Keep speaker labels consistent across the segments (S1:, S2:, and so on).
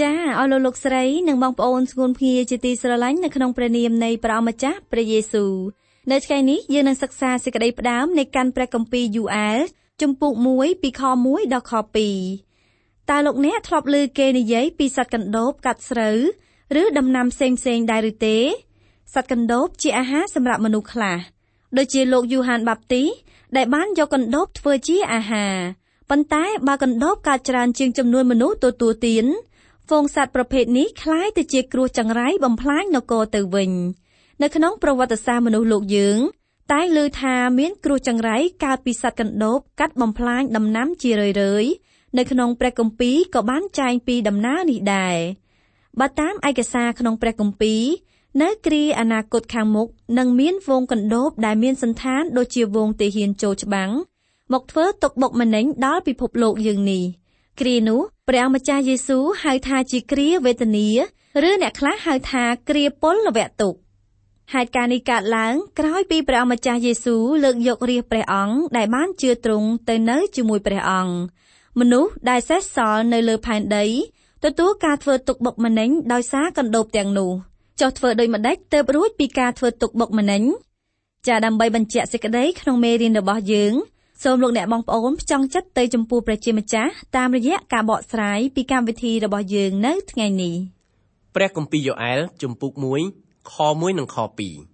S1: ចាអស់លោកលោកស្រីនិងបងប្អូនស្ងួនភ្ងាជាទីស្រឡាញ់នៅក្នុងព្រះនាមនៃព្រះអម្ចាស់ព្រះយេស៊ូវនៅថ្ងៃនេះយើងនឹងសិក្សាសេចក្តីផ្ដើមនៃកាន់ព្រះគម្ពីរយូអែលជំពូក1ពីខ1ដល់ខ2តើលោកអ្នកធ្លាប់ឮគេនិយាយពីសត្វកណ្ដូបកាត់ស្រូវឬដំណាំផ្សេងផ្សេងដែរឬទេសត្វកណ្ដូបជាអាហារសម្រាប់មនុស្សខ្លះដូចជាលោកយូហានបាប់ទី ដែលបានយកកណ្ដូបធ្វើជាអាហារប៉ុន្តែបើកណ្ដូបកើតច្រើនជាងចំនួនមនុស្សទទួលទាន ហ្វូងសត្វប្រភេទនេះคล้ายទៅជាគ្រោះចង្រៃបំផ្លាញនគរទៅវិញនៅក្នុងប្រវត្តិសាស្ត្រមនុស្សលោកយើង តែឮថាមានគ្រោះចង្រៃកើតពីសត្វកណ្ដូបកាត់បំផ្លាញដំណាំជារឿយៗនៅក្នុងព្រះគម្ពីរក៏បានចែងពីដំណើរនេះដែរបើតាមឯកសារក្នុងព្រះគម្ពីរនៅគ្រាអនាគតខាងមុខនឹងមានវងកណ្ដូបដែលមានសន្តានដូចជាវងទាហានចូលច្បាំងមកធ្វើទុកបុកម្នេញដល់ពិភពលោកយើងនេះ។ គ្រានោះព្រះម្ចាស់យេស៊ូវហៅថាជាគ្រាវេទនាឬអ្នកខ្លះហៅថាគ្រាពលវៈទុក្ខហេតុការណ៍នេះកើតឡើងក្រោយពីព្រះម្ចាស់យេស៊ូវលើកយករាជព្រះអង្គដែលបានជឿទ្រង់ទៅនៅជាមួយព្រះអង្គមនុស្សដែលសេសសល់នៅលើផែនដីទទួលការធ្វើទុកបុកម្នេញដោយសារកណ្ដូបទាំងនោះចុះធ្វើដូចម្ដេចទើបរួចពីការធ្វើទុកបុកម្នេញចាដើម្បីបញ្ជាក់សេចក្តីក្នុងមេរៀនរបស់យើង សូមលោកអ្នកបងប្អូនផ្ចង់ចិត្តទៅចំពោះព្រះជាម្ចាស់តាមរយៈការបកស្រាយពីកម្មវិធីរបស់យើងនៅថ្ងៃនេះ
S2: ព្រះគម្ពីរយ៉ូអែលជំពូក1ខ1និងខ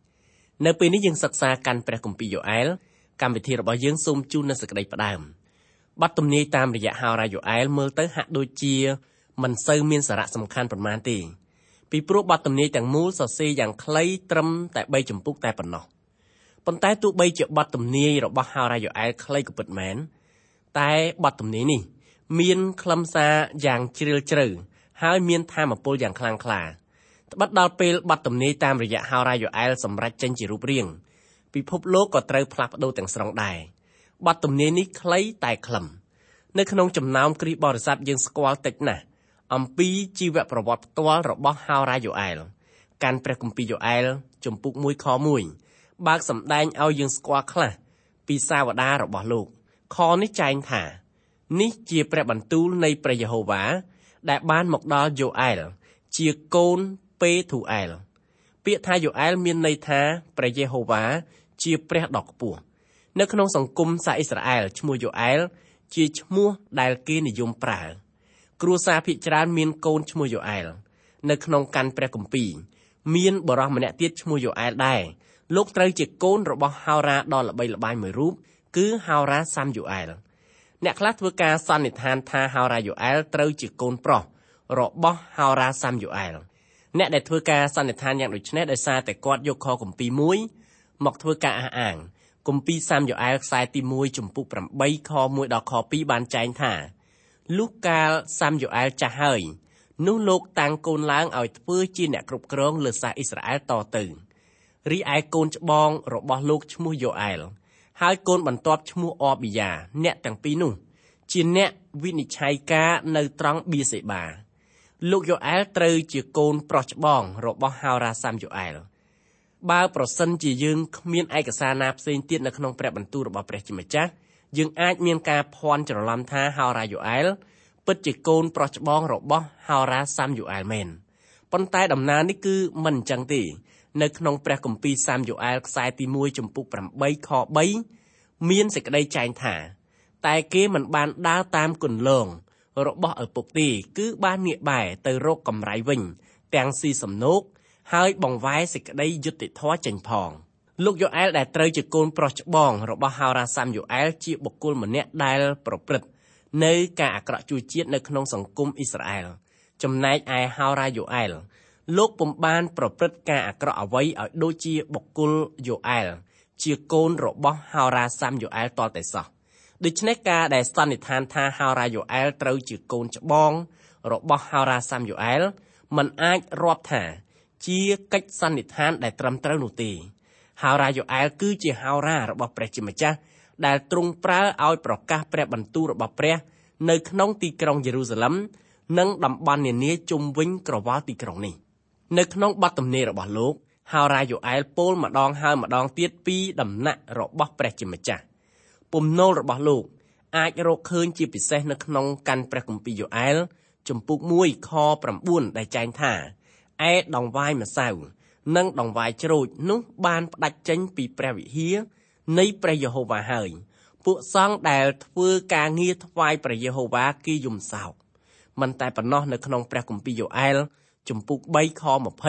S2: 2នៅពេលនេះយើងសិក្សាកាន់ព្រះគម្ពីរយ៉ូអែលកម្មវិធីរបស់យើងសូមជូននូវសេចក្តីផ្ដើមបទទំនាយតាមរយៈហោរាយ៉ូអែលមើលទៅហាក់ដូចជាមិនសូវមានសារៈសំខាន់ប៉ុន្មានទេពីព្រោះបទទំនាយទាំងមូលសរសេរយ៉ាងខ្លីត្រឹមតែ3ជំពូកតែប៉ុណ្ណោះ ប៉ុន្តែទោះបីជាបទទំនាយរបស់ហោរាយ៉ូអែលខ្លីក៏ពិតមែនតែបទទំនាយនេះ មានខ្លឹមសារយ៉ាងជ្រាលជ្រៅហើយមានធម៌ពលយ៉ាងខ្លាំងក្លាត្បិតដល់ពេលបទទំនាយតាមរយៈហោរាយ៉ូអែលសម្រេចចេញជារូបរាងពិភពលោកក៏ត្រូវផ្លាស់ប្ដូរទាំងស្រុងដែរបទទំនាយនេះខ្លីតែខ្លឹមនៅក្នុងចំណោមគ្រីស្ទបរិស័ទយើងស្គាល់តិចណាស់អំពីជីវប្រវត្តិផ្ទាល់របស់ហោរាយ៉ូអែលកាន់ព្រះគម្ពីរយ៉ូអែលជំពូក1ខ1 បើកសម្ដែងឲ្យយើងស្គាល់ខ្លះពីសាវតារបស់លោកខនេះចែងថានេះជាព្រះបន្ទូលនៃព្រះយេហូវ៉ាដែលបានមកដល់យូអែលជាកូនពេធូអែលពាក្យថាយូអែលមានន័យថាព្រះយេហូវ៉ាជាព្រះដ៏ខ្ពស់នៅក្នុងសង្គមសាអ៊ីស្រាអែលឈ្មោះយូអែលជាឈ្មោះដែលគេនិយមប្រើ គ្រួសារភិកច្រើនមានកូនឈ្មោះយូអែលនៅក្នុងកាន់ព្រះគម្ពីរមានបរិសម្នាក់ទៀតឈ្មោះយូអែលដែរ លោកត្រូវជាកូនរបស់ហោរាដ៏ល្បីល្បាញមួយរូបគឺហោរាសាំយូអែលអ្នកខ្លះធ្វើការសន្និដ្ឋានថាហោរាយូអែលត្រូវជាកូនប្រុសរបស់ហោរាសាំយូអែលអ្នកដែលធ្វើការសន្និដ្ឋានយ៉ាងដូចនេះដោយសារតែគាត់យកខគម្ពីរមួយមកធ្វើការអះអាងគម្ពីរសាំយូអែលខ្សែទី1ចំពុក8ខ1ដល់ខ2បានចែងថាលុះកាលសាំយូអែលចាស់ហើយនោះលោកតាំងកូនឡើងឲ្យធ្វើជាអ្នកគ្រប់គ្រងលើសាសអ៊ីស្រាអែលតទៅ។ រីឯកូនច្បងរបស់លោកឈ្មោះយ៉ូអែលហើយកូនបន្ទាប់ឈ្មោះអប៊ីយ៉ាអ្នកទាំងពីរនោះ ជាអ្នកវិនិច្ឆ័យការនៅត្រង់បៀសេបាលោកយ៉ូអែលត្រូវជាកូនប្រុសច្បងរបស់ហោរ៉ាសាំយ៉ូអែលបើប្រសិនជាយើងគ្មានឯកសារណាផ្សេងទៀតនៅក្នុងព្រះបន្ទូលរបស់ព្រះជាម្ចាស់យើងអាចមានការភ័ន្តច្រឡំថាហោរ៉ាយ៉ូអែលពិតជាកូនប្រុសច្បងរបស់ហោរ៉ាសាំយ៉ូអែលមែនប៉ុន្តែដំណើរនេះគឺមិនអញ្ចឹងទេ នៅក្នុងព្រះគម្ពីរសាមយូអែលខ្សែទី1ចំពុក8ខ3មានសេចក្តីចែងថា តែគេមិនបានដើរតាមគន្លងរបស់ឪពុកទេគឺបានងាកបែរទៅរកកម្រៃវិញ ទាំងស៊ីសំណោកហើយបង្វែរសេចក្តីយុត្តិធម៌ចេញផងលោកយូអែលដែលត្រូវជាកូនប្រុសច្បងរបស់ហោរាសាំយូអែលជាបុគ្គលម្នាក់ដែលប្រព្រឹត្តនៅការអាក្រក់ជួយជាតិនៅក្នុងសង្គមអ៊ីស្រាអែលចំណែកឯហោរាយូអែល លោកពុំបានប្រព្រឹត្តការអាក្រក់អ្វីឲ្យដូចជាបុគ្គលយូអែលជាកូនរបស់ហោរាសាំយូអែលតតែសោះដូច្នេះការដែលសន្និដ្ឋានថាហោរាយូអែលត្រូវជាកូនច្បងរបស់ហោរាសាំយូអែលมันអាចរាប់ថាជាកិច្ចសន្និដ្ឋានដែលត្រឹមត្រូវនោះទេហោរាយូអែលគឺជាហោរារបស់ព្រះជាម្ចាស់ដែលទ្រង់ប្រើឲ្យប្រកាសព្រះបន្ទូលរបស់ព្រះនៅក្នុងទីក្រុងយេរូសាឡិមនិងតំបន់នានាជុំវិញក្រវល់ទីក្រុងនេះ នៅក្នុងបទទំនាយរបស់លោកហោរាយូអែលពោលម្ដងហើយម្ដងទៀតពីដំណាក់របស់ព្រះជាម្ចាស់ពំនោលរបស់លោកអាចរកឃើញជាពិសេសនៅក្នុងកាន់ព្រះគម្ពីរយូអែលជំពូក1ខ9ដែលចែងថាឯដងវាយម្សៅនិងដងវាយជ្រូចនោះបានផ្ដាច់ចេញពីព្រះវិហារនៃព្រះយេហូវ៉ាហើយពួកសង្ឃដែលធ្វើការងារថ្វាយព្រះយេហូវ៉ាគេយំសោកមិនតែប៉ុណ្ណោះនៅក្នុងព្រះគម្ពីរយូអែល ជំពូក3ខ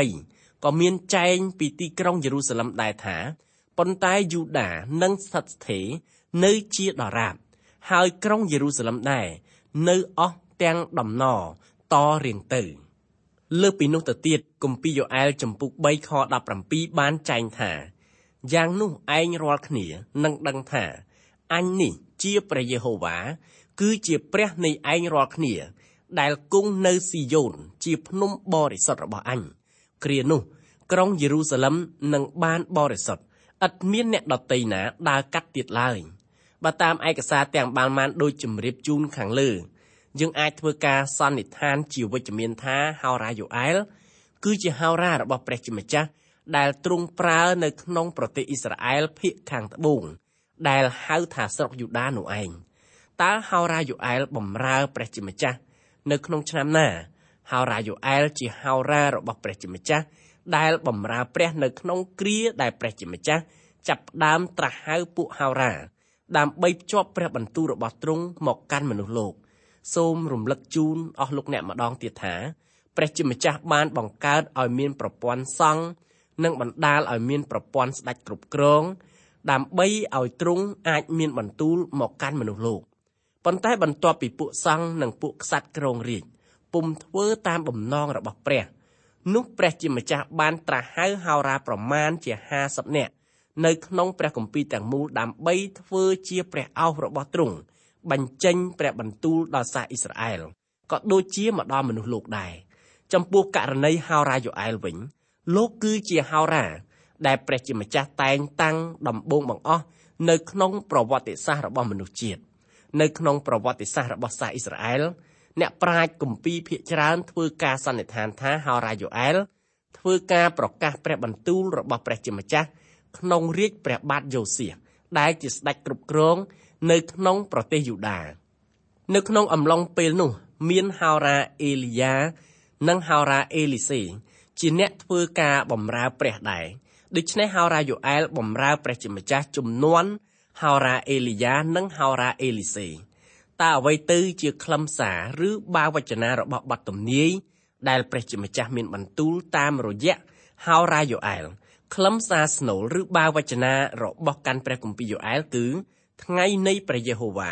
S2: 20ក៏មានចែងពីទីក្រុងយេរូសាឡិមដែរថាប៉ុន្តែយូដានឹងស្ថិតស្ថេរនៅជាដរាបហើយក្រុងយេរូសាឡិមដែរនៅអស់ទាំងដំណរតរៀងទៅលើពីនោះទៅទៀតគម្ពីរយ៉ូអែលចំពុក3ខ17បានចែងថាយ៉ាងនោះឯងរាល់គ្នានឹងដឹងថាអញនេះជាព្រះយេហូវ៉ាគឺជាព្រះនៃឯងរាល់គ្នា ដែលគង់នៅស៊ីយ៉ូនជាភ្នំបរិសុទ្ធរបស់អញគ្រានោះក្រុងយេរូសាឡិមនឹងបានបរិសុទ្ធឥតមានអ្នកដតីណាដើរកាត់ទៀតឡើយបើតាមឯកសារទាំងបានបានដូចជម្រាបជូនខាងលើយើងអាចធ្វើការសន្និដ្ឋានជាវិជ្ជមានថាហោរាយូអែលគឺជាហោរារបស់ព្រះជាម្ចាស់ដែលទ្រង់ប្រើនៅក្នុងប្រទេសអ៊ីស្រាអែលភាគខាងត្បូងដែលហៅថាស្រុកយូដានោះឯងតើហោរាយូអែលបំរើព្រះជាម្ចាស់ នៅក្នុងឆ្នាំណាហោរាយូអែលជាហោរារបស់ព្រះជាម្ចាស់ដែលបំរើព្រះនៅក្នុងគ្រាដែលព្រះជាម្ចាស់ចាប់ផ្ដើមត្រាស់ហៅពួកហោរាដើម្បីភ្ជាប់ព្រះបន្ទូលរបស់ទ្រង់មកកាន់មនុស្សលោកសូមរំលឹកជូនអស់លោកអ្នកម្ដងទៀតថាព្រះជាម្ចាស់បានបង្កើតឲ្យមានប្រព័ន្ធសង់និងបណ្ដាលឲ្យមានប្រព័ន្ធស្ដេចគ្រប់គ្រងដើម្បីឲ្យទ្រង់អាចមានបន្ទូលមកកាន់មនុស្សលោក ប៉ុន្តែបន្ទាប់ពីពួកសង្ឃនិងពួកក្សត្រក្រងរាជពុំធ្វើតាមបំណងរបស់ព្រះនោះព្រះជាម្ចាស់បានត្រាស់ហៅហោរាប្រមាណជា50នាក់នៅក្នុងព្រះគម្ពីរទាំងមូលដើម្បីធ្វើជាព្រះអោសរបស់ទ្រង់បញ្ចេញព្រះបន្ទូលដល់សាសអ៊ីស្រាអែលក៏ដូចជាមកដល់មនុស្សលោកដែរចំពោះករណីហោរាយូអែលវិញ លោកគឺជាហោរាដែលព្រះជាម្ចាស់តែងតាំងដំបូងបង្អស់នៅក្នុងប្រវត្តិសាស្ត្ររបស់មនុស្សជាតិ នៅក្នុងប្រវត្តិសាស្ត្ររបស់សាសអ៊ីស្រាអែលអ្នកប្រាជ្ញគម្ពីរភាគច្រើនធ្វើការសន្និដ្ឋានថាហោរាយូអែលធ្វើការប្រកាសព្រះបន្ទូលរបស់ព្រះជាម្ចាស់ក្នុងរាជព្រះបាទយ៉ូសៀសដែលជាស្ដេចគ្រប់គ្រងនៅក្នុងប្រទេសយូដានៅក្នុងអំឡុងពេលនោះ មានហោរាអេលីយ៉ានិងហោរាអេលីសេជាអ្នកធ្វើការបម្រើព្រះដែរដូច្នេះហោរាយូអែលបម្រើព្រះជាម្ចាស់ជំនាន់ ហោរាអេលីយ៉ានិងហោរាអេលីសេតើអ្វីទៅជាខ្លឹមសារឬបាវចនារបស់បទទំនាយដែលព្រះជាម្ចាស់មានបន្ទូលតាមរយៈហោរាយូអែលខ្លឹមសារស្នូលឬបាវចនារបស់កាន់ព្រះគម្ពីរយូអែលគឺថ្ងៃនៃព្រះយេហូវ៉ា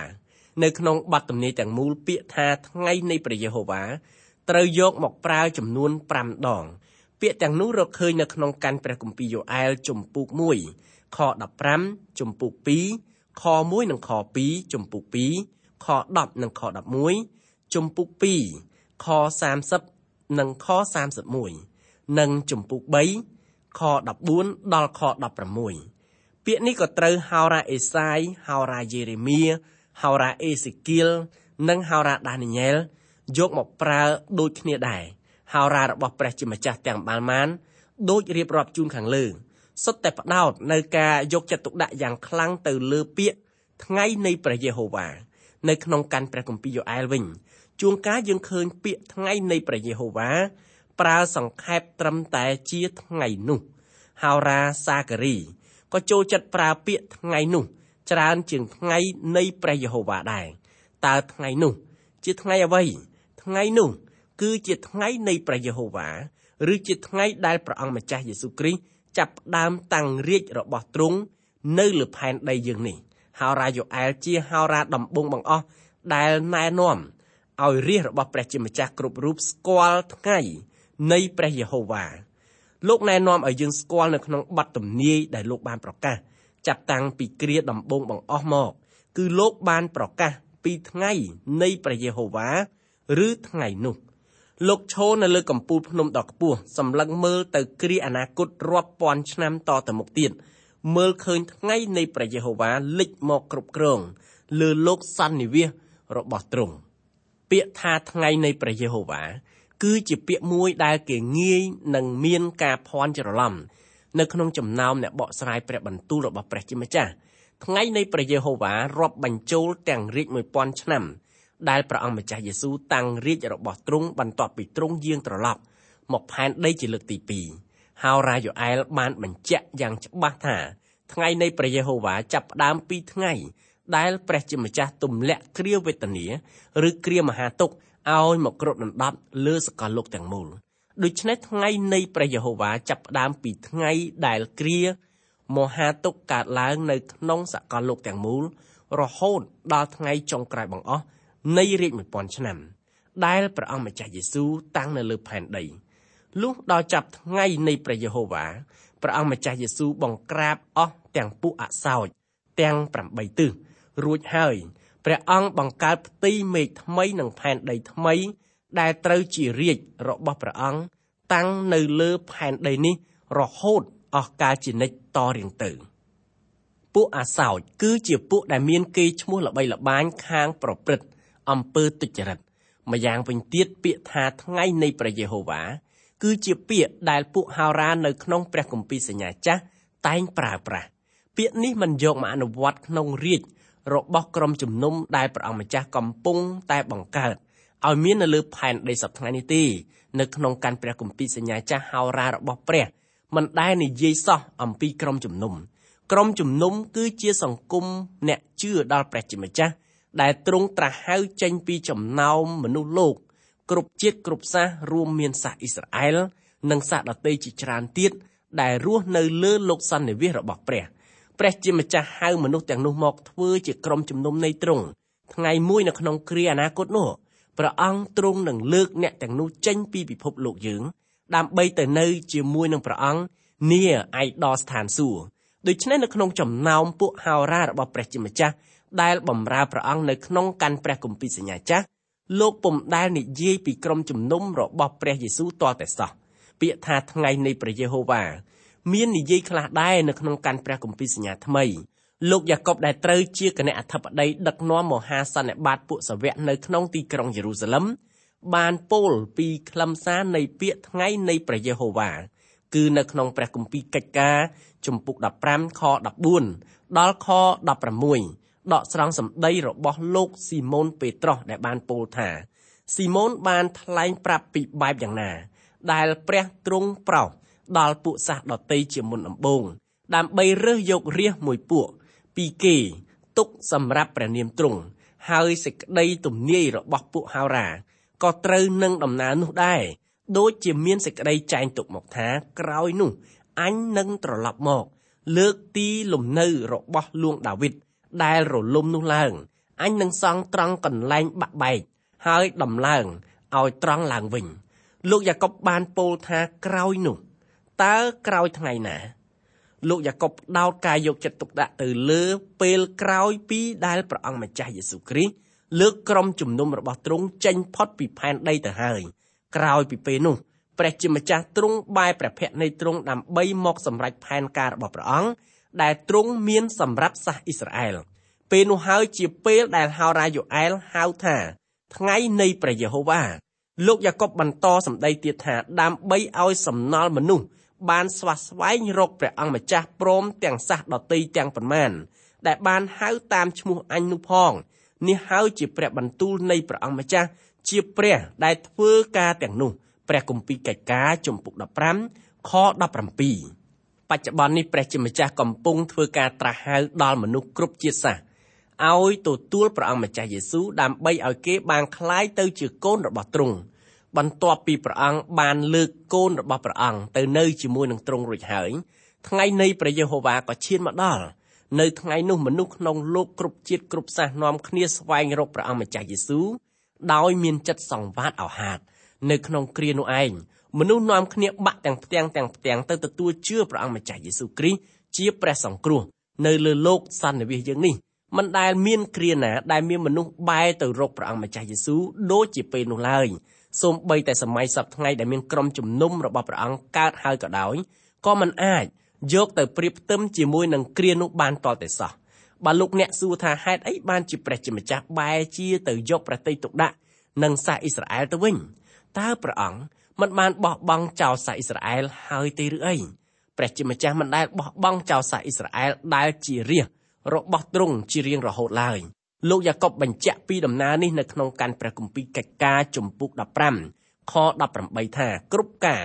S2: នៅក្នុងបទទំនាយទាំងមូលពាក្យថាថ្ងៃនៃព្រះយេហូវ៉ាត្រូវយកមកប្រើចំនួន5ដង ពាក្យទាំងនោះរកឃើញនៅក្នុងកាន់ព្រះគម្ពីរយូអែលជំពូក1 ខ15ជំពូក2ខ1និងខ2ជំពូក2ខ10និងខ11ជំពូក2ខ30និងខ31និងជំពូក3ខ14ដល់ខ16ពាក្យនេះក៏ត្រូវហោរាអេសាយហោរាយេរេមៀហោរាអេសេគៀលនិងហោរាដានីយ៉ែលយកមកប្រើដូចគ្នាដែរហោរារបស់ព្រះជាម្ចាស់ទាំងបានបានដូចរៀបរាប់ជូនខាងលើ សុទ្ធតែផ្ដោតនៅការយកចិត្តទុកដាក់យ៉ាងខ្លាំងទៅលើពាក្យថ្ងៃនៃព្រះយេហូវ៉ានៅក្នុងកាន់ព្រះគម្ពីរយ៉ូអែលវិញជួនកាលយើងឃើញពាក្យថ្ងៃនៃព្រះយេហូវ៉ាប្រើសង្ខេបត្រឹមតែជាថ្ងៃនោះហោរាសាការីក៏ចូលចិត្តប្រើពាក្យថ្ងៃនោះច្រើនជាងថ្ងៃនៃព្រះយេហូវ៉ាដែរតើថ្ងៃនោះ ជាថ្ងៃអ្វីថ្ងៃនោះគឺជាថ្ងៃនៃព្រះយេហូវ៉ាឬជាថ្ងៃដែលព្រះអង្គម្ចាស់យេស៊ូវគ្រីស្ទ ចាប់ផ្ដើមតាំងរាជរបស់ទ្រង់នៅលើផែនដីយើងនេះហោរាយូអែលជាហោរាដំបងបង្អស់ដែលណែនាំឲ្យរាជរបស់ព្រះជាម្ចាស់គ្រប់រូបស្គាល់ថ្ងៃនៃព្រះយេហូវ៉ាលោកណែនាំឲ្យយើងស្គាល់នៅក្នុងបទទំនាយដែលលោកបានប្រកាសចាប់តាំងពីគ្រាដំបូងបង្អស់មក គឺលោកបានប្រកាសពីថ្ងៃនៃព្រះយេហូវ៉ាឬថ្ងៃនោះ លោកឈរនៅលើកំពូលភ្នំដ៏ខ្ពស់សម្លឹងមើលទៅគ្រាអនាគតរាប់ពាន់ឆ្នាំតទៅមុខទៀតមើលឃើញថ្ងៃនៃព្រះយេហូវ៉ាលេចមកគ្រប់គ្រងលើលោកសន្និវាសរបស់ទ្រង់ពាក្យថាថ្ងៃនៃព្រះយេហូវ៉ាគឺជាពាក្យមួយដែលគេងាយនឹងមានការភ័ន្តច្រឡំនៅក្នុងចំណោមអ្នកបកស្រាយព្រះបន្ទូលរបស់ព្រះជាម្ចាស់ថ្ងៃនៃព្រះយេហូវ៉ារាប់បញ្ចូលទាំងរាជ1000ឆ្នាំ ដែលព្រះអង្គម្ចាស់យេស៊ូវតាំងរាជរបស់ទ្រង់បន្ទាប់ពីទ្រង់យាងត្រឡប់មកផែនដីជាលើកទី2ហើយរាយូអែលបានបញ្ជាក់យ៉ាងច្បាស់ថាថ្ងៃនៃព្រះយេហូវ៉ាចាប់ផ្ដើមពីថ្ងៃដែលព្រះជាម្ចាស់ទម្លាក់គ្រាវេទនាឬគ្រាមហាទុក្ខឲ្យមកគ្របដណ្ដប់លើសកលលោកទាំងមូលដូច្នេះថ្ងៃនៃព្រះយេហូវ៉ាចាប់ផ្ដើមពីថ្ងៃដែលគ្រាមហាទុក្ខកើតឡើងនៅក្នុងសកលលោកទាំងមូលរហូតដល់ថ្ងៃចុងក្រោយបង្អស់ នៃរាជ1000ឆ្នាំ ដែលព្រះអង្គម្ចាស់យេស៊ូវតាំងនៅលើផែនដីលុះដល់ចាប់ថ្ងៃនៃព្រះយេហូវ៉ាព្រះអង្គម្ចាស់យេស៊ូវបង្ក្រាបអស់ទាំងពួកអសោចទាំង8ទិសរួចហើយព្រះអង្គបង្កើតផ្ទៃមេឃថ្មីនិងផែនដីថ្មី ដែលត្រូវជារាជរបស់ព្រះអង្គតាំងនៅលើផែនដីនេះរហូតអស់កាលជានិច្ចតរៀងទៅពួកអាសោចគឺជាពួកដែលមានកេរ្តិ៍ឈ្មោះល្បីល្បាញខាងប្រព្រឹត្ត អំពើទុច្ចរិតម្យ៉ាងវិញទៀតពាក្យថាថ្ងៃនៃព្រះយេហូវ៉ាគឺជាពាក្យដែលពួកហោរានៅក្នុងព្រះគម្ពីរសញ្ញាចាស់តែងប្រើប្រាស់ពាក្យនេះមិនយកមកអនុវត្តក្នុងរាជរបស់ក្រុមជំនុំដែលព្រះអង្គម្ចាស់កំពុងតែបង្កើតឲ្យមាននៅលើផែនដីសប្តាហ៍នេះទេនៅក្នុងកាន់ព្រះគម្ពីរសញ្ញាចាស់ហោរារបស់ព្រះមិនដែលនិយាយសោះអំពីក្រុមជំនុំក្រុមជំនុំគឺជាសង្គមអ្នកជឿដល់ព្រះជាម្ចាស់ ដែលទ្រង់ត្រាស់ហៅចេញពីចំណោមមនុស្សលោក គ្រប់ជាតិគ្រប់សាសរួមមានសាសអ៊ីស្រាអែលនិងសាសដទៃជាច្រើនទៀតដែលរស់នៅលើលោកសន្និវាសរបស់ព្រះព្រះជាម្ចាស់ហៅមនុស្សទាំងនោះមកធ្វើជាក្រុមជំនុំនៃទ្រង់ថ្ងៃមួយនៅក្នុងគ្រាអនាគតនោះព្រះអង្គទ្រង់នឹងលើកអ្នកទាំងនោះចេញពីពិភពលោកយើង ដើម្បីទៅនៅជាមួយនឹងព្រះអង្គនាឯកដល់ស្ថានសួគ៌ដូច្នេះនៅក្នុងចំណោមពួកហោរារបស់ព្រះជាម្ចាស់ ដែលបម្រើព្រះអង្គនៅក្នុងកាន់ព្រះគម្ពីរសញ្ញាចាស់លោកពុំដែលនិយាយពីក្រុមជំនុំរបស់ព្រះយេស៊ូវតតែសោះពាក្យថាថ្ងៃនៃព្រះយេហូវ៉ាមាននិយាយខ្លះដែរនៅក្នុងកាន់ព្រះគម្ពីរសញ្ញាថ្មីលោកយ៉ាកុបដែលត្រូវជាគណៈអធិបតីដឹកនាំមហាសន្និបាតពួកសាវកនៅក្នុងទីក្រុងយេរូសាឡឹមបានពោលពីខ្លឹមសារនៃពាក្យថ្ងៃនៃព្រះយេហូវ៉ាគឺនៅក្នុងព្រះគម្ពីរកិច្ចការជំពូក15ខ14ដល់ខ16 ដកស្រង់សម្ដីរបស់លោកស៊ីម៉ូនពេត្រុសដែលបានពោលថាស៊ីម៉ូនបានថ្លែងប្រាប់ពីបែបយ៉ាងណា ដែលព្រះទ្រង់ប្រោសដល់ពួកសាសដតីជាមុនដំបូងដើម្បីរើសយករាជមួយពួកពីគេទុកសម្រាប់ព្រះនាមទ្រង់ហើយសេចក្តីទំនាយរបស់ពួកហោរាក៏ត្រូវនឹងដំណើរនោះដែរដូចជាមានសេចក្តីចែងទុកមកថាក្រោយនោះអញនឹងត្រឡប់មក លើកទីលំនៅរបស់លួងដាវីត ដែលរលំនោះឡើងអញនឹងសង់ត្រង់កន្លែងបាក់បែកហើយដំឡើងឲ្យត្រង់ឡើងវិញ លោកយ៉ាកុបបានពោលថាក្រោយនោះតើក្រោយថ្ងៃណាលោកយ៉ាកុបដោតការយកចិត្តទុកដាក់ទៅលើពេលក្រោយពីដែលព្រះអង្គម្ចាស់យេស៊ូវគ្រីស្ទលើកក្រុមជំនុំរបស់ទ្រង់ចេញផុតពីផែនដីទៅហើយក្រោយពីពេលនោះព្រះជាម្ចាស់ទ្រង់បែរព្រះភ័ក្ត្រនៃទ្រង់ដើម្បីមកសម្រេចផែនការរបស់ព្រះអង្គ ដែលទ្រង់មានសម្រាប់សាសអ៊ីស្រាអែលពេលនោះហើយជាពេលដែលហោរាយូអែលហៅថា ថ្ងៃនៃព្រះយេហូវ៉ាលោកយ៉ាកុបបន្តសម្ដីទៀតថាដើម្បីឲ្យសំណល់មនុស្សបានស្វះស្វែងរកព្រះអង្គម្ចាស់ព្រមទាំងសាសដតីទាំងប៉ុន្មាន ដែលបានហៅតាមឈ្មោះអញនោះផងនេះហើយជាព្រះបន្ទូលនៃព្រះអង្គម្ចាស់ជាព្រះដែលធ្វើការទាំងនោះព្រះគម្ពីរកិច្ចការជំពូក15ខ17 បច្ចុប្បន្ននេះព្រះជាម្ចាស់កំពុងធ្វើការត្រាស់ហៅដល់មនុស្សគ្រប់ជាតិសាសន៍ឲ្យទទួលព្រះអង្គម្ចាស់យេស៊ូវដើម្បីឲ្យគេបានคล้ายទៅជាកូនរបស់ទ្រង់បន្ទាប់ពីព្រះអង្គបានលើកកូនរបស់ព្រះអង្គទៅនៅជាមួយនឹងទ្រង់រួចហើយថ្ងៃនៃព្រះយេហូវ៉ាក៏ឈានមកដល់នៅថ្ងៃនោះមនុស្សក្នុងលោកគ្រប់ជាតិគ្រប់សាសន៍នាំគ្នាស្វែងរកព្រះអង្គម្ចាស់យេស៊ូវដោយមានចិត្តសង្វាតអោហាតនៅក្នុងគ្រានោះឯង មនុស្សនាំគ្នាបាក់ទាំងផ្ទាំងទាំងផ្ទាំងទៅទទួលជឿព្រះអង្គម្ចាស់យេស៊ូវគ្រីស្ទជាព្រះសង្គ្រោះនៅលើលោកសន្និវាសយើងនេះមិនដែលមានគ្រាណាដែលមានមនុស្សបែរទៅរកព្រះអង្គម្ចាស់យេស៊ូវដូចជាពេលនោះឡើយសូម្បីតែសម័យសពថ្ងៃដែលមានក្រុមជំនុំរបស់ព្រះអង្គកើតហើយក៏ដោយក៏មិនអាចយកទៅប្រៀបផ្ទឹមជាមួយនឹងគ្រានោះបានតតែសោះបើលោកអ្នកសួរថាហេតុអីបានជាព្រះជាម្ចាស់បែរជាទៅយកប្រតិទុកដាក់នឹងសាសអ៊ីស្រាអែលទៅវិញតើព្រះអង្គ មិនបានបោះបង់ចោលសាសអ៊ីស្រាអែលហើយទេឬអីព្រះជាម្ចាស់មិនដែលបោះបង់ចោលសាសអ៊ីស្រាអែលដែលជារាជរបស់ទ្រង់ជារៀងរហូតឡើយលោកយ៉ាកុបបញ្ជាក់ពីដំណើរនេះនៅក្នុងកានព្រះគម្ពីរកិច្ចការជំពូក15ខ18ថាគ្រប់ការ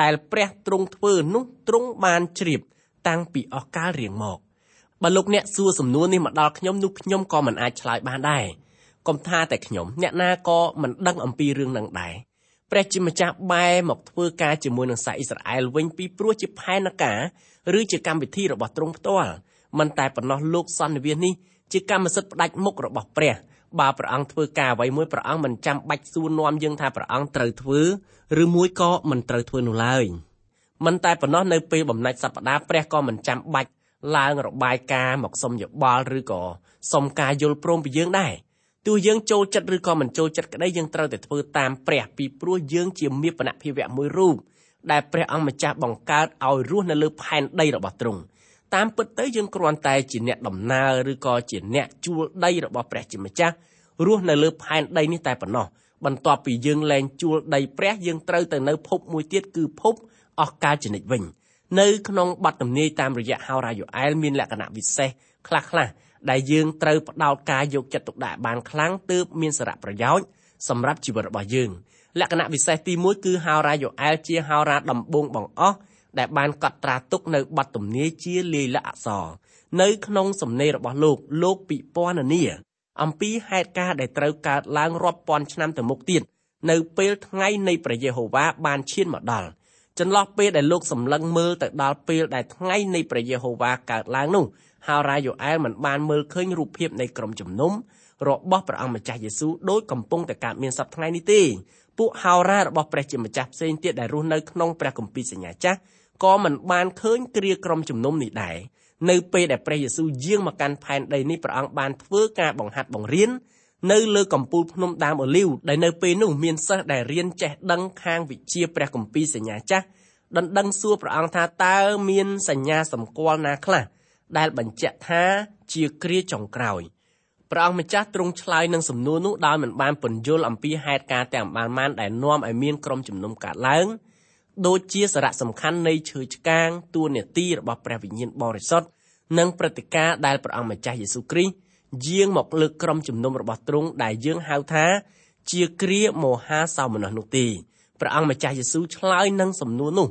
S2: ដែលព្រះទ្រង់ធ្វើនោះទ្រង់បានជ្រាបតាំងពីអស់កាលរៀងមកបើលោកអ្នកសួរសំណួរនេះមកដល់ខ្ញុំនោះខ្ញុំក៏មិនអាចឆ្លើយបានដែរកុំថាតែខ្ញុំអ្នកណាក៏មិនដឹងអំពីរឿងនឹងដែរ ព្រះជាម្ចាស់បែរមកធ្វើការជាមួយនឹងសាសអ៊ីស្រាអែលវិញពីព្រោះជាផែនការឬជាកម្មវិធីរបស់ទ្រង់ផ្ទាល់មិនតែប៉ុណ្ណោះលោកសន្និវាសនេះជាកម្មសិទ្ធិផ្ដាច់មុខរបស់ព្រះបើព្រះអង្គធ្វើការអ្វីមួយព្រះអង្គមិនចាំបាច់សួរនាំយើងថាព្រះអង្គត្រូវធ្វើឬមួយក៏មិនត្រូវធ្វើនោះឡើយមិនតែប៉ុណ្ណោះនៅពេលបំណាច់សប្តាហ៍ព្រះក៏មិនចាំបាច់ឡើងរបាយការណ៍មកសុំយោបល់ឬក៏សុំការយល់ព្រមពីយើងដែរ ទោះយើងចូលចិត្តឬក៏មិនចូលចិត្តក្តីយើងត្រូវតែធ្វើតាមព្រះពីព្រោះយើងជាមាបនភាវៈមួយរូបដែលព្រះអង្គម្ចាស់បង្កើតឲ្យរស់នៅលើផែនដីរបស់ទ្រង់តាមពិតទៅយើងគ្រាន់តែជាអ្នកដំណើរឬក៏ជាអ្នកជួលដីរបស់ព្រះជាម្ចាស់រស់នៅលើផែនដីនេះតែប៉ុណ្ណោះបន្ទាប់ពីយើងលែងជួលដីព្រះយើងត្រូវទៅនៅភពមួយទៀតគឺភពអស់កាលជានិច្ចវិញនៅក្នុងបទទំនាយតាមរយៈហោរាយូអែលមានលក្ខណៈពិសេសខ្លះខ្លះ ដែលយើងត្រូវផ្ដោតការយកចិត្តទុកដាក់បានខ្លាំងទើបមានសារៈប្រយោជន៍សម្រាប់ជីវិតរបស់យើងលក្ខណៈពិសេសទី1គឺហោរាយូអែលជាហោរាដំបូងបង្អស់ដែលបានកត់ត្រាទុកនៅបទទំនាយជាលាយលក្ខណ៍អក្សរនៅក្នុងសំណេររបស់លោកលោកពិពណ៌នាអំពីហេតុការណ៍ដែលត្រូវកើតឡើងរាប់ពាន់ឆ្នាំទៅមុខទៀតនៅពេលថ្ងៃនៃព្រះយេហូវ៉ាបានឈានមកដល់ចន្លោះពេលដែលលោកសម្លឹងមើលទៅដល់ពេលដែលថ្ងៃនៃព្រះយេហូវ៉ាកើតឡើងនោះ ហោរាយូអែលមិនបានមើលឃើញរូបភាពនៃក្រុមជំនុំរបស់ព្រះអង្គម្ចាស់យេស៊ូវដោយកំពុងតែកើតមានសប្តាហ៍ថ្ងៃនេះទេពួកហោរារបស់ព្រះជាម្ចាស់ផ្សេងទៀតដែលរស់នៅក្នុងព្រះគម្ពីរសញ្ញាចាស់ក៏មិនបានឃើញគ្រាក្រុមជំនុំនេះដែរនៅពេលដែលព្រះយេស៊ូវយាងមកកាន់ផែនដីនេះព្រះអង្គបានធ្វើការបង្ហាត់បង្រៀននៅលើកំពូលភ្នំដើមអូលីវដែលនៅពេលនោះមានសិស្សដែលរៀនចេះដឹងខាងវិជាព្រះគម្ពីរសញ្ញាចាស់ដណ្ដឹងសួរព្រះអង្គថាតើមានសញ្ញាសម្គាល់ណាខ្លះ ដែលបញ្ជាក់ថាជាគ្រាចុងក្រោយព្រះអង្គម្ចាស់ទ្រង់ឆ្លើយនឹងសំណួរនោះដោយមិនបានពន្យល់អំពីហេតុការណ៍ទាំងបានបានដែលនាំឲ្យមានក្រុមជំនុំកើតឡើងដូចជាសារៈសំខាន់នៃឈើឆ្កាងតួនាទីរបស់ព្រះវិញ្ញាណបរិសុទ្ធនិងព្រឹត្តិការណ៍ដែលព្រះអង្គម្ចាស់យេស៊ូវគ្រីស្ទយាងមកលើកក្រុមជំនុំរបស់ទ្រង់ដែលយើងហៅថាជាគ្រាមហាសោមនស្សនោះទេព្រះអង្គម្ចាស់យេស៊ូវឆ្លើយនឹងសំណួរនោះ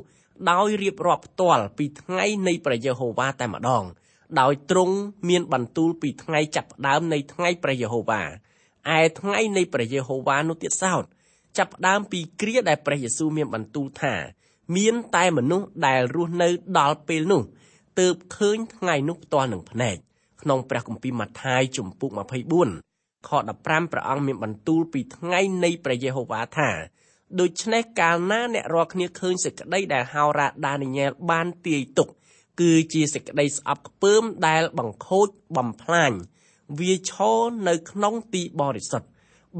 S2: ដោយរៀបរាប់ផ្ទាល់ពីថ្ងៃនៃព្រះយេហូវ៉ាតែម្ដង ដោយទ្រង់មានបន្ទូលពីថ្ងៃចាប់ផ្ដើមនៃថ្ងៃព្រះយេហូវ៉ាឯថ្ងៃនៃព្រះយេហូវ៉ានោះទៀតសោតចាប់ផ្ដើមពីគ្រាដែលព្រះយេស៊ូវមានបន្ទូលថា មានតែមនុស្សដែលរស់នៅដល់ពេលនោះទើបឃើញថ្ងៃនោះផ្ទាល់នឹងភ្នែកក្នុងព្រះគម្ពីរម៉ាថាយជំពូក24ខ15ព្រះអង្គមានបន្ទូលពីថ្ងៃនៃព្រះយេហូវ៉ាថាដូច្នេះកាលណាអ្នករាល់គ្នាឃើញសេចក្តីដែលហោរ៉ាដានីយ៉ែលបានទាយទុក គឺជាសេចក្តីស្អប់ខ្ពើមដែលបង្ខូចបំផ្លាញវាឈរនៅក្នុងទីបរិសុទ្ធ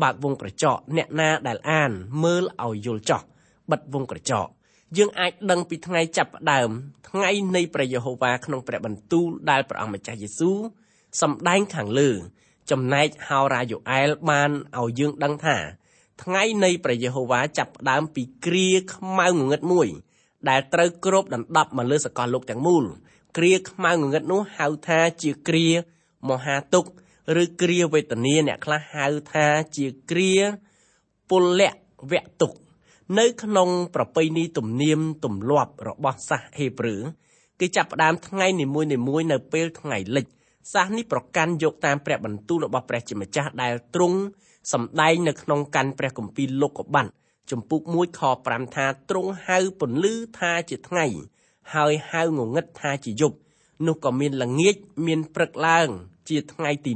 S2: បើកវងក្រចកអ្នកណាដែលអានមើលឲ្យយល់ចោះបិទវងក្រចកយើងអាចដឹងពីថ្ងៃចាប់ផ្ដើមថ្ងៃនៃព្រះយេហូវ៉ាក្នុងព្រះបន្ទូលដែលព្រះអង្គម្ចាស់យេស៊ូវសម្ដែងខាងលើ ចំណែកហោរាយូអែលបានឲ្យយើងដឹងថា ថ្ងៃនៃព្រះយេហូវ៉ាចាប់ផ្ដើមពីគ្រាខ្មៅងងឹតមួយ ដែលត្រូវគ្របដណ្ដប់មកលើសកលលោកទាំងមូលគ្រាខ្មៅងងឹតនោះហៅថាជាគ្រាមហាទុក្ខឬគ្រាវេទនាអ្នកខ្លះហៅថាជាគ្រាពលៈវៈទុក្ខនៅក្នុងប្រពៃណីទំនៀមទម្លាប់របស់សាសហេប្រឺគេចាប់ផ្ដើមថ្ងៃនីមួយៗនៅពេលថ្ងៃលិចសាសនេះប្រកាន់យកតាមព្រះបន្ទូលរបស់ព្រះជាម្ចាស់ដែលទ្រង់សម្ដែងនៅក្នុងកាន់ព្រះគម្ពីរលោកុបាត ចំពុក1ខ5ថាទ្រង់ហៅពន្លឺថាជាថ្ងៃ ហើយហៅងងឹតថាជាយប់នោះក៏មានល្ងាចមានព្រឹកឡើង ជាថ្ងៃទី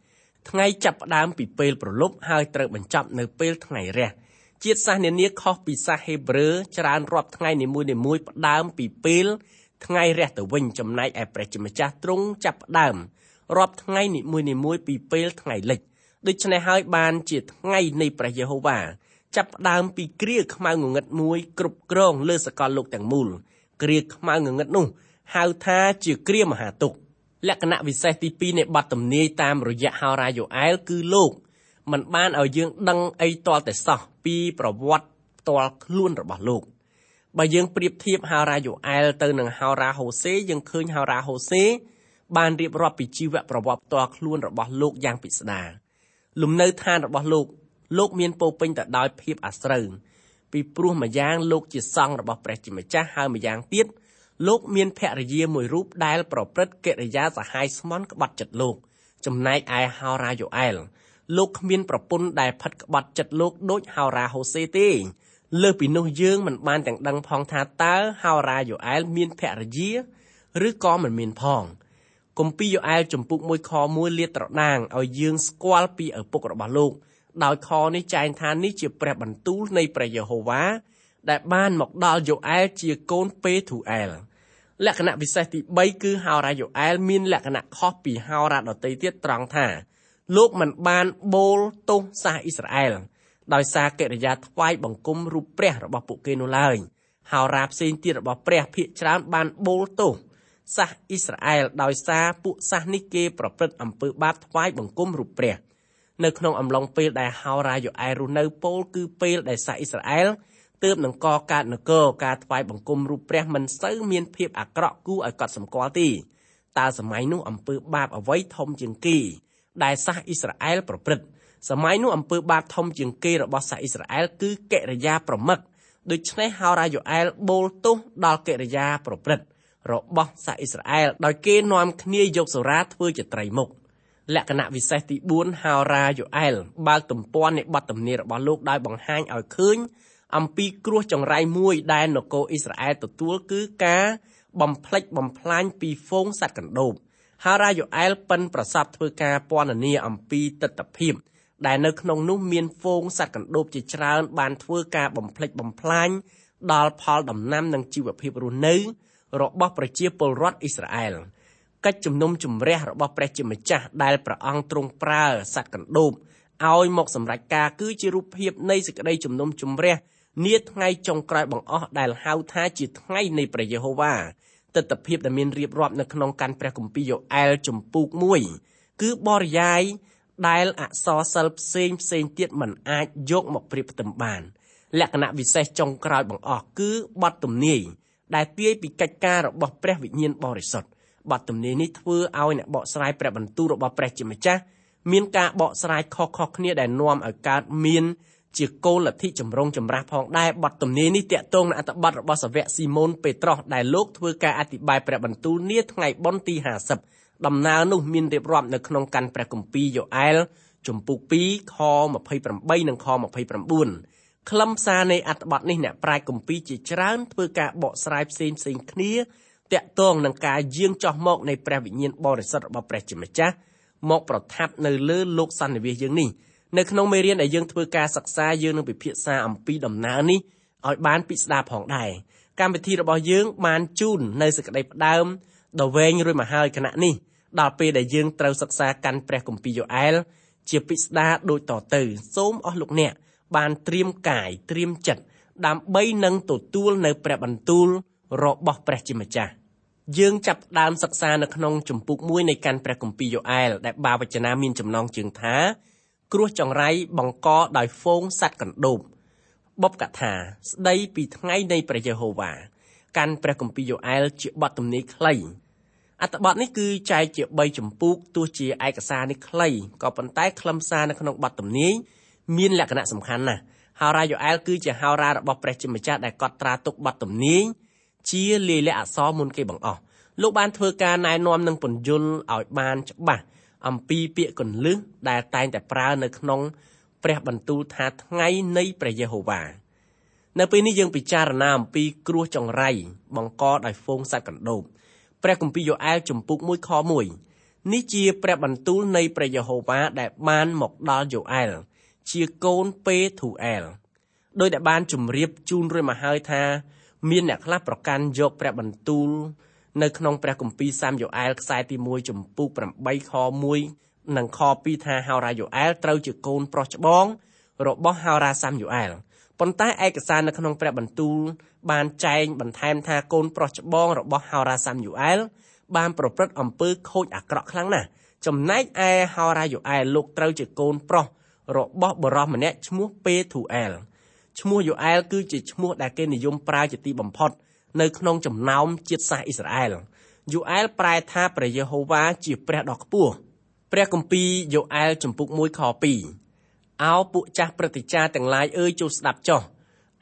S2: 1ថ្ងៃចាប់ផ្ដើមពីពេលប្រលប់ហើយត្រូវបញ្ចប់នៅពេលថ្ងៃរះជាតិសាសន៍នានាខុសពីសាសហេប្រឺច្រើនរាប់ថ្ងៃនីមួយៗផ្ដើមពីពេលថ្ងៃរះទៅវិញចំណែកឯព្រះជាម្ចាស់ទ្រង់ចាប់ផ្ដើមរាប់ថ្ងៃនីមួយៗពីពេលថ្ងៃលិចដូច្នេះហើយបានជាថ្ងៃនៃព្រះយេហូវ៉ា ចាប់ផ្ដើមពីគ្រាខ្មៅងងឹតមួយគ្រប់គ្រងលើសកលលោកទាំងមូលគ្រាខ្មៅងងឹតនោះហៅថាជាគ្រាមហាទុក្ខលក្ខណៈវិសេសទី2នៃបទទំនាយតាមរយៈហោរាយ៉ូអែលគឺលោកมันបានឲ្យយើងដឹងអីទាល់តែសោះពីប្រវត្តិផ្ទាល់ខ្លួនរបស់លោកបើយើងប្រៀបធៀបហោរាយ៉ូអែលទៅនឹងហោរាហូសេយើងឃើញហោរាហូសេបានរៀបរាប់ពីជីវប្រវត្តិផ្ទាល់ខ្លួនរបស់លោកយ៉ាងពិស្ដារលំនៅឋានរបស់លោក លោកមានពោពេញទៅដោយភាពអាស្រូវពីព្រោះម្យ៉ាងលោកជាសង្ឃរបស់ព្រះជាម្ចាស់ហើយម្យ៉ាងទៀតលោកមានភរិយាមួយរូបដែលប្រព្រឹត្តកិរិយាសហាយស្មន់ក្បត់ចិត្តលោក ចំណែកឯហោរាយ៉ូអែលលោកគ្មានប្រពន្ធដែលផិតក្បត់ចិត្តលោកដូចហោរាហូសេទេលើពីនោះយើងមិនបានទាំងដឹងផងថាតើហោរាយ៉ូអែលមានភរិយាឬក៏មិនមានផងគម្ពីរយ៉ូអែលចំពុក1ខ1លាតត្រដាងឲ្យយើងស្គាល់ពីឪពុករបស់លោក ដោយខនេះចែងថានេះជាព្រះបន្ទូលនៃព្រះយេហូវ៉ាដែលបានមកដល់យ៉ូអែលជាកូនពេធូអែលលក្ខណៈពិសេសទី3គឺហោរាយ៉ូអែលមានលក្ខណៈខុសពីហោរាដតីទៀតត្រង់ថាលោកមិនបានបូលទោសសាសអ៊ីស្រាអែលដោយសារកិរិយាថ្វាយបង្គំរូបព្រះរបស់ពួកគេនោះឡើយហោរាផ្សេងទៀតរបស់ព្រះភិកច្រើនបានបូលទោសសាសអ៊ីស្រាអែលដោយសារពួកសាសនេះគេប្រព្រឹត្តអំពើបាបថ្វាយបង្គំរូបព្រះ នៅក្នុងអំឡុងពេលដែលហោរាយូអែលរស់នៅពោលគឺពេលដែលសាសអ៊ីស្រាអែលទើបនឹងកកើតនគរការថ្វាយបង្គំរូបព្រះមិនសូវមានភាពអាក្រក់គួរឲ្យកត់សម្គាល់ទេតើសម័យនោះអំពើបាបអ្វីធំជាងគេដែលសាសអ៊ីស្រាអែលប្រព្រឹត្តសម័យនោះអំពើបាបធំជាងគេរបស់សាសអ៊ីស្រាអែលគឺកិរិយាប្រមឹកដូច្នេះហោរាយូអែលបូលទោសដល់កិរិយាប្រព្រឹត្តរបស់សាសអ៊ីស្រាអែលដោយគេនាំគ្នាយកសូរ៉ាធ្វើជាត្រីមុខ លក្ខណៈវិសេសទី4ហោរាយូអែលបើកទំព័រនៃបទទំនាយរបស់លោកដោយបង្ហាញឲ្យឃើញអំពីគ្រោះចង្រៃមួយដែលនគរអ៊ីស្រាអែលទទួលគឺការបំផ្លិចបំផ្លាញពីហ្វូងសត្វកណ្ដូបហោរាយូអែលប៉ិនប្រសពធ្វើការពណ៌នាអំពីទស្សនភាពដែលនៅក្នុងនោះមានហ្វូងសត្វកណ្ដូបជាច្រើនបានធ្វើការបំផ្លិចបំផ្លាញដល់ផលដំណាំនិងជីវភាពរស់នៅរបស់ប្រជាពលរដ្ឋអ៊ីស្រាអែល កិច្ចជំនុំជម្រះរបស់ព្រះជាម្ចាស់ដែលព្រះអង្គទ្រង់ប្រើសត្វកណ្ដូបឲ្យមកសម្រេចការគឺជារូបភាពនៃសេចក្តីជំនុំជម្រះនាថ្ងៃចុងក្រោយបង្អស់ដែលហៅថាជាថ្ងៃនៃព្រះយេហូវ៉ាទស្សនភាពដែលមានរៀបរាប់នៅក្នុងកាន់ព្រះគម្ពីរយ៉ូអែលជំពូក1គឺបរិយាយដែលអក្សរសិល្ប៍ផ្សេងផ្សេងទៀតមិនអាចយកមកប្រៀបផ្ទឹមបាន លក្ខណៈពិសេសចុងក្រោយបង្អស់គឺបទទំនាយដែលទាយពីកិច្ចការរបស់ព្រះវិញ្ញាណបរិសុទ្ធ បទទំនាយនេះធ្វើឲ្យអ្នកបកស្រាយព្រះបន្ទូលរបស់ព្រះជាម្ចាស់មានការបកស្រាយខុសៗគ្នាដែលនាំឲ្យកើតមានជាគោលលទ្ធិចម្រុងចម្រាស់ផងដែរបទទំនាយនេះតាក់ទងនឹងអត្ថបទរបស់សាវកស៊ីម៉ូនពេត្រុសដែលលោកធ្វើការអធិប្បាយព្រះបន្ទូលនាថ្ងៃបុណ្យទី50ដំណើរនោះមានរៀបរាប់នៅក្នុងកាន់ព្រះគម្ពីរយ៉ូអែលជំពូក2ខ28និងខ29ខ្លឹមសារនៃអត្ថបទនេះអ្នកប្រាជ្ញគម្ពីរជាច្រើនធ្វើការបកស្រាយផ្សេងផ្សេងគ្នា តាក់ទងនឹងការយាងចោះមកនៃព្រះវិញ្ញាណបរិសុទ្ធរបស់ព្រះជាម្ចាស់មកប្រថាប់នៅលើលោកសន្និវាសយើងនេះនៅក្នុងមេរៀនដែលយើងធ្វើការសិក្សាយើងនឹងពិភាក្សាអំពីដំណើរនេះឲ្យបានពិស្ដារផងដែរកម្មវិធីរបស់យើងបានជូននៅសេចក្តីផ្ដើមដ៏វែងរួចមកហើយគណៈនេះដល់ពេលដែលយើងត្រូវសិក្សាកាន់ព្រះគម្ពីរយ៉ូអែលជាពិស្ដារដូចតទៅសូមអស់លោកអ្នកបានត្រៀមកាយត្រៀមចិត្តដើម្បីនឹងទទួលនៅព្រះបន្ទូលរបស់ព្រះជាម្ចាស់ យើងចាប់ដើមសិក្សានៅក្នុងជំពូក1នៃកាន់ព្រះគម្ពីរយ៉ូអែលដែលបាវចនាមានចំណងជើងថា គ្រោះចង្រៃបង្កដោយហ្វូងសត្វកណ្ដូបបបកថាស្ដីពីថ្ងៃនៃព្រះយេហូវ៉ាកាន់ព្រះគម្ពីរយ៉ូអែលជាបទទំនាយខ្លីអត្ថបទនេះគឺចែកជា3ចម្ពោះទោះជាឯកសារនេះខ្លីក៏ប៉ុន្តែខ្លឹមសារនៅក្នុងបទទំនាយមានលក្ខណៈសំខាន់ណាស់ហោរាយ៉ូអែលគឺជាហោរារបស់ព្រះជាម្ចាស់ដែលកត់ត្រាទុកបទទំនាយ ជាលាយលក្ខណ៍អក្សរមុនគេបង្អស់លោកបានធ្វើការណែនាំនិងពន្យល់ឲ្យបានច្បាស់អំពីពាក្យកន្លឹះដែលតែងតែប្រើនៅក្នុងព្រះបន្ទូលថាថ្ងៃនៃព្រះយេហូវ៉ានៅពេលនេះយើងពិចារណាអំពីគ្រោះចង្រៃបង្កដោយហ្វូងសត្វកណ្ដូបព្រះគម្ពីរយ៉ូអែលជំពូក1ខ1នេះជាព្រះបន្ទូលនៃព្រះយេហូវ៉ាដែលបានមកដល់យ៉ូអែលជាកូនពេធូអែលដោយដែលបានជម្រាបជូនរួចមកហើយថា មានអ្នកខ្លះប្រកាន់យកព្រះបន្ទូលនៅក្នុងព្រះគម្ពីរសាមយ៉ូអែលខ្សែទី1ចំពុក8ខ1និងខ2ថាហោរាយ៉ូអែលត្រូវជាកូនប្រុសច្បងរបស់ហោរាសាមយ៉ូអែលប៉ុន្តែឯកសារនៅក្នុងព្រះបន្ទូលបានចែងបន្ថែមថាកូនប្រុសច្បងរបស់ហោរាសាមយ៉ូអែលបានប្រព្រឹត្តអំពើខូចអាក្រក់ខ្លាំងណាស់ចំណែកឯហោរាយ៉ូអែលលោកត្រូវជាកូនប្រុសរបស់បរិសម្នាក់ឈ្មោះពេធូអែល ឈ្មោះយូអែលគឺជាឈ្មោះដែលគេនិយមប្រើជាទីបំផុតនៅក្នុងចំណោមជាតិសាសន៍អ៊ីស្រាអែលយូអែលប្រែថាព្រះយេហូវ៉ាជាព្រះដ៏ខ្ពស់ព្រះគម្ពីរយូអែលចំពុក1ខ2អោពួកចាស់ព្រឹទ្ធាចារ្យទាំងឡាយអើយចូលស្ដាប់ចុះ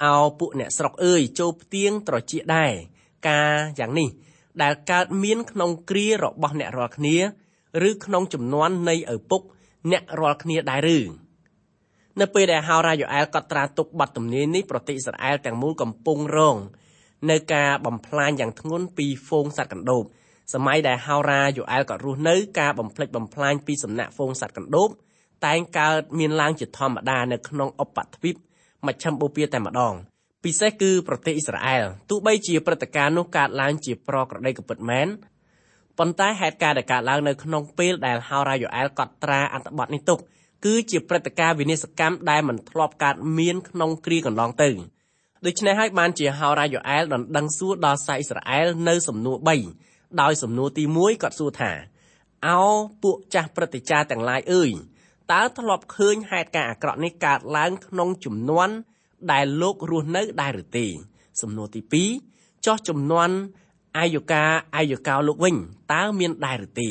S2: អោពួកអ្នកស្រុកអើយចូលផ្ទៀងត្រចៀកដែរការយ៉ាងនេះ ដែលកើតមានក្នុងគ្រារបស់អ្នករាល់គ្នា ឬក្នុងចំនួននៃឪពុក អ្នករាល់គ្នាដែរឬ នៅពេលដែលហោរាយូអែលកត់ត្រាទុកបទទំនាយនេះប្រទេសអ៊ីស្រាអែលទាំងមូលកំពុងរងនៅការបំផ្លាញយ៉ាងធ្ងន់ពីហ្វូងសត្វកណ្ដូបសម័យដែលហោរាយូអែលក៏រស់នៅការបំផ្លិចបំផ្លាញពីសំណាក់ហ្វូងសត្វកណ្ដូបតែងកើតមានឡើងជាធម្មតានៅក្នុងឧបទ្វីបមជ្ឈិមបូព៌ាតែម្ដងពិសេសគឺប្រទេសអ៊ីស្រាអែលទោះបីជាព្រឹត្តិការណ៍នោះកើតឡើងជាប្រក្រតីក៏ពិតមែនប៉ុន្តែហេតុការណ៍ដែលកើតឡើងនៅក្នុងពេលដែលហោរាយូអែលកត់ត្រាអត្ថបទនេះទុក គឺជាព្រឹត្តិការណ៍វិនាសកម្មដែលមិនធ្លាប់កើតមានក្នុងគ្រាកន្លងទៅដូច្នេះហើយបានជាហោរាយូអែលដណ្ដឹងសួរដល់សាអ៊ីស្រាអែលនៅសំណួរ3ដោយសំណួរទី1គាត់សួរថាអោពួកចាស់ព្រឹទ្ធាចារ្យទាំងឡាយអើយតើធ្លាប់ឃើញហេតុការណ៍អាក្រក់នេះកើតឡើងក្នុងចំនួនដែលលោករស់នៅដែរឬទេសំណួរទី2ចោះចំនួនអាយុកាអាយុកោលោកវិញតើមានដែរឬទេ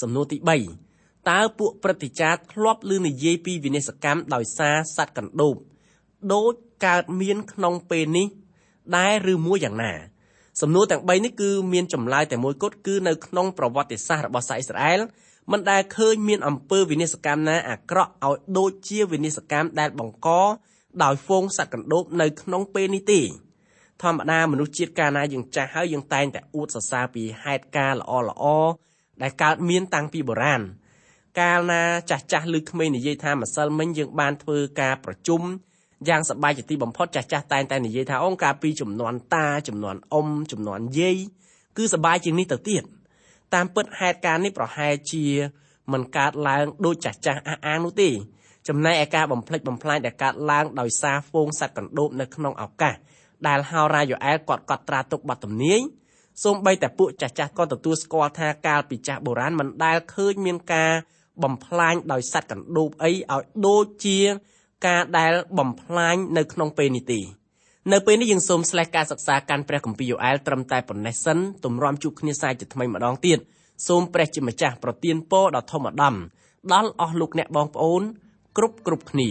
S2: សំណួរទី3 តើពួកព្រឹទ្ធាចារ្យធ្លាប់ឮនិយាយពីវិនិស្សកម្មដោយសារសត្វកណ្ដូបដូចកើតមានក្នុងពេលនេះដែរឬមួយយ៉ាងណាសំណួរទាំង3នេះគឺមានចម្លើយតែមួយគត់គឺនៅក្នុងប្រវត្តិសាស្ត្ររបស់សាសអ៊ីស្រាអែលមិនដែលឃើញមានអំពើវិនិស្សកម្មណាអាក្រក់ឲ្យដូចជាវិនិស្សកម្មដែលបង្កដោយហ្វូងសត្វកណ្ដូបនៅក្នុងពេលនេះទេធម្មតាមនុស្សជាតិកាលណាយើងចាស់ហើយយើងតែងតែអួតសរសើរពីហេតុការណ៍ល្អល្អដែលកើតមានតាំងពីបុរាណ កាលណាចាស់ចាស់ឬក្មេងនិយាយថាម្សិលមិញយើងបានធ្វើការប្រជុំយ៉ាងសប្បាយជាទីបំផុតចាស់ចាស់តែងតែនិយាយថាអូនកាលពីចំនួនតាចំនួនអ៊ំចំនួនយាយគឺសប្បាយជាងនេះទៅទៀតតាមពិតហេតុការណ៍នេះប្រហែលជាមិនកើតឡើងដូចចាស់ចាស់អះអាងនោះទេចំណែកឯការបំផ្លិចបំផ្លាញដែលកើតឡើងដោយសារហ្វូងសត្វកណ្ដូបនៅក្នុងឱកាសដែលហោរាយូអែលគាត់កត់ត្រាទុកបទទំនាយសូម្បីតែពួកចាស់ចាស់ក៏ទទួលស្គាល់ថាកាលពីចាស់បុរាណមិនដែលឃើញមានការ បំផ្លាញដោយសត្វកណ្ដូបអីឲ្យដូចជាការដែលបំផ្លាញនៅក្នុងពេលនេះទេនៅពេលនេះយើងសូមស្លេះការសិក្សាកាន់ព្រះគម្ពីរយូអែលត្រឹមតែប៉ុណ្ណេះសិនទម្រាំជួបគ្នាសាយជាថ្មីម្ដងទៀតសូមព្រះជាម្ចាស់ប្រទានពរដល់ធម្មដំដល់អស់លោកអ្នកបងប្អូនគ្រប់គ្រប់គ្នា